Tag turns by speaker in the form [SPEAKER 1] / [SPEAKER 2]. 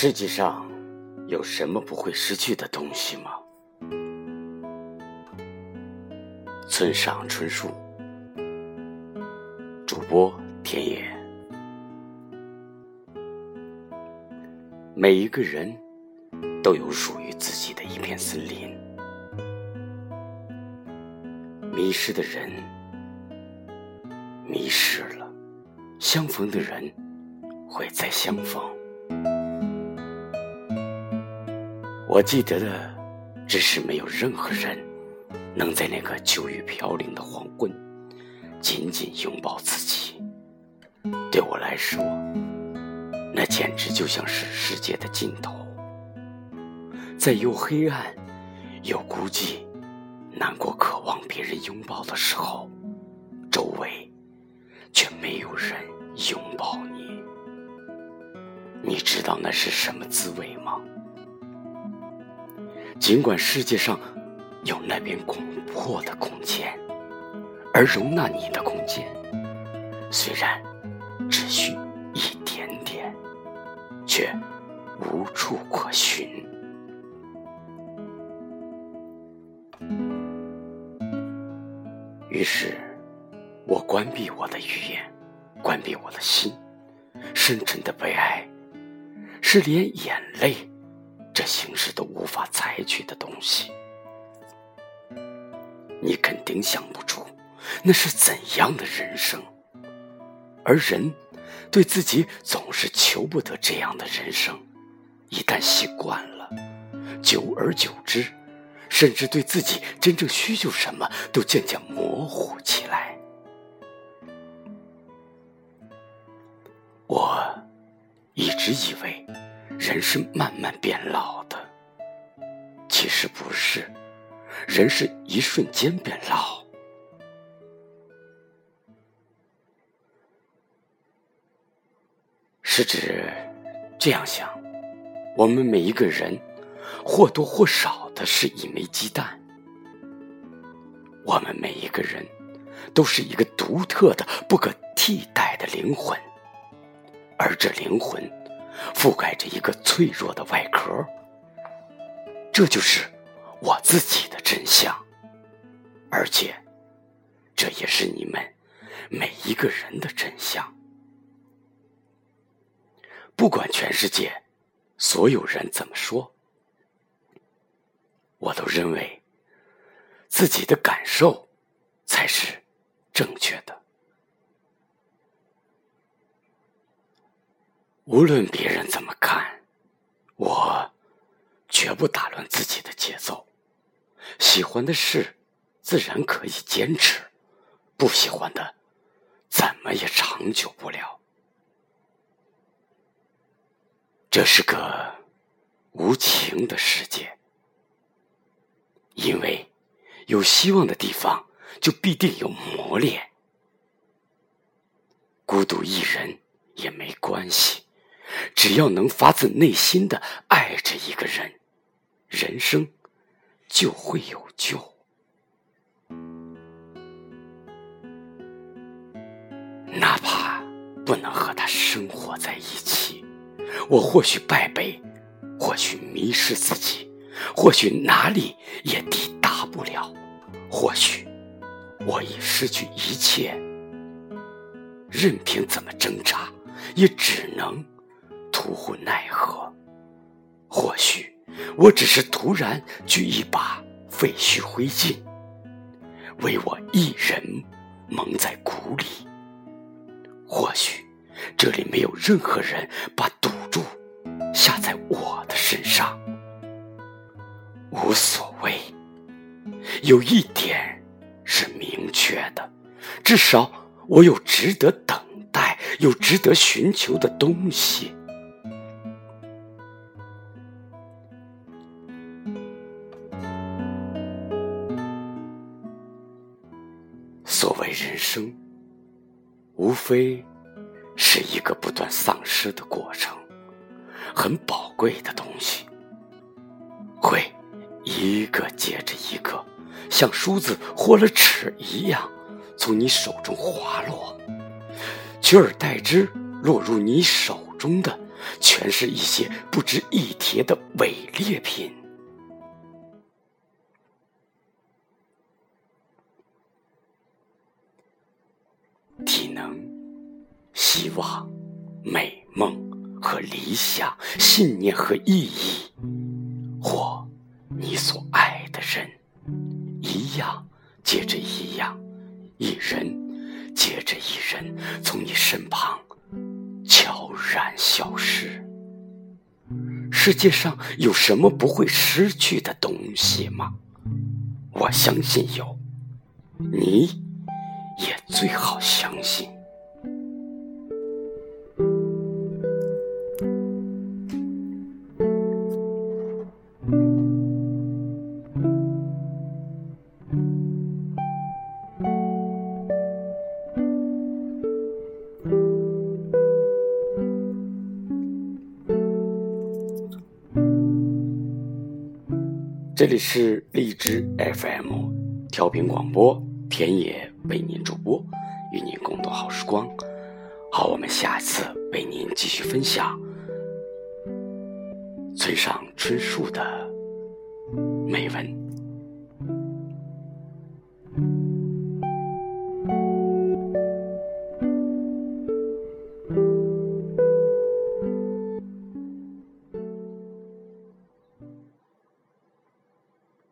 [SPEAKER 1] 世界上有什么不会失去的东西吗？村上春树，主播田野。每一个人都有属于自己的一片森林，迷失的人迷失了，相逢的人会再相逢。我记得的，只是没有任何人能在那个秋雨飘零的黄昏，紧紧拥抱自己。对我来说，那简直就像是世界的尽头，在又黑暗又孤寂、难过、渴望别人拥抱的时候，周围却没有人拥抱你。你知道那是什么滋味吗？尽管世界上有那片广阔的空间，而容纳你的空间虽然只需一点点，却无处可寻。于是，我关闭我的语言，关闭我的心。深沉的悲哀，是连眼泪。去的东西，你肯定想不出那是怎样的人生。而人对自己总是求不得这样的人生，一旦习惯了，久而久之，甚至对自己真正需求什么都渐渐模糊起来。我一直以为。人是慢慢变老的，是不是，人是一瞬间变老。是指这样想：我们每一个人或多或少的是一枚鸡蛋，我们每一个人都是一个独特的、不可替代的灵魂，而这灵魂。覆盖着一个脆弱的外壳，这就是我自己的真相，而且这也是你们每一个人的真相。不管全世界所有人怎么说，我都认为自己的感受才是正确的。无论别人怎么看，绝不打乱自己的节奏。喜欢的事，自然可以坚持；不喜欢的，怎么也长久不了。这是个无情的世界，因为有希望的地方，就必定有磨练。孤独一人也没关系。只要能发自内心的爱着一个人，人生就会有救。哪怕不能和他生活在一起，我或许败北，或许迷失自己，或许哪里也抵达不了，或许我已失去一切，任凭怎么挣扎，也只能。徒呼奈何？或许我只是突然举一把废墟灰烬，为我一人蒙在鼓里。或许这里没有任何人把赌注下在我的身上。无所谓，有一点是明确的，至少我有值得等待、有值得寻求的东西。生，无非是一个不断丧失的过程，很宝贵的东西，会一个接着一个，像梳子或了齿一样，从你手中滑落，取而代之落入你手中的，全是一些不值一提的伪劣品。能、希望、美梦和理想、信念和意义，或你所爱的人，一样接着一样，一人接着一人，从你身旁悄然消失。世界上有什么不会失去的东西吗？我相信有，你。也最好相信。这里是荔枝 FM 调频广播。田野为您主播，与您共度好时光。好，我们下次为您继续分享村上春树的美文。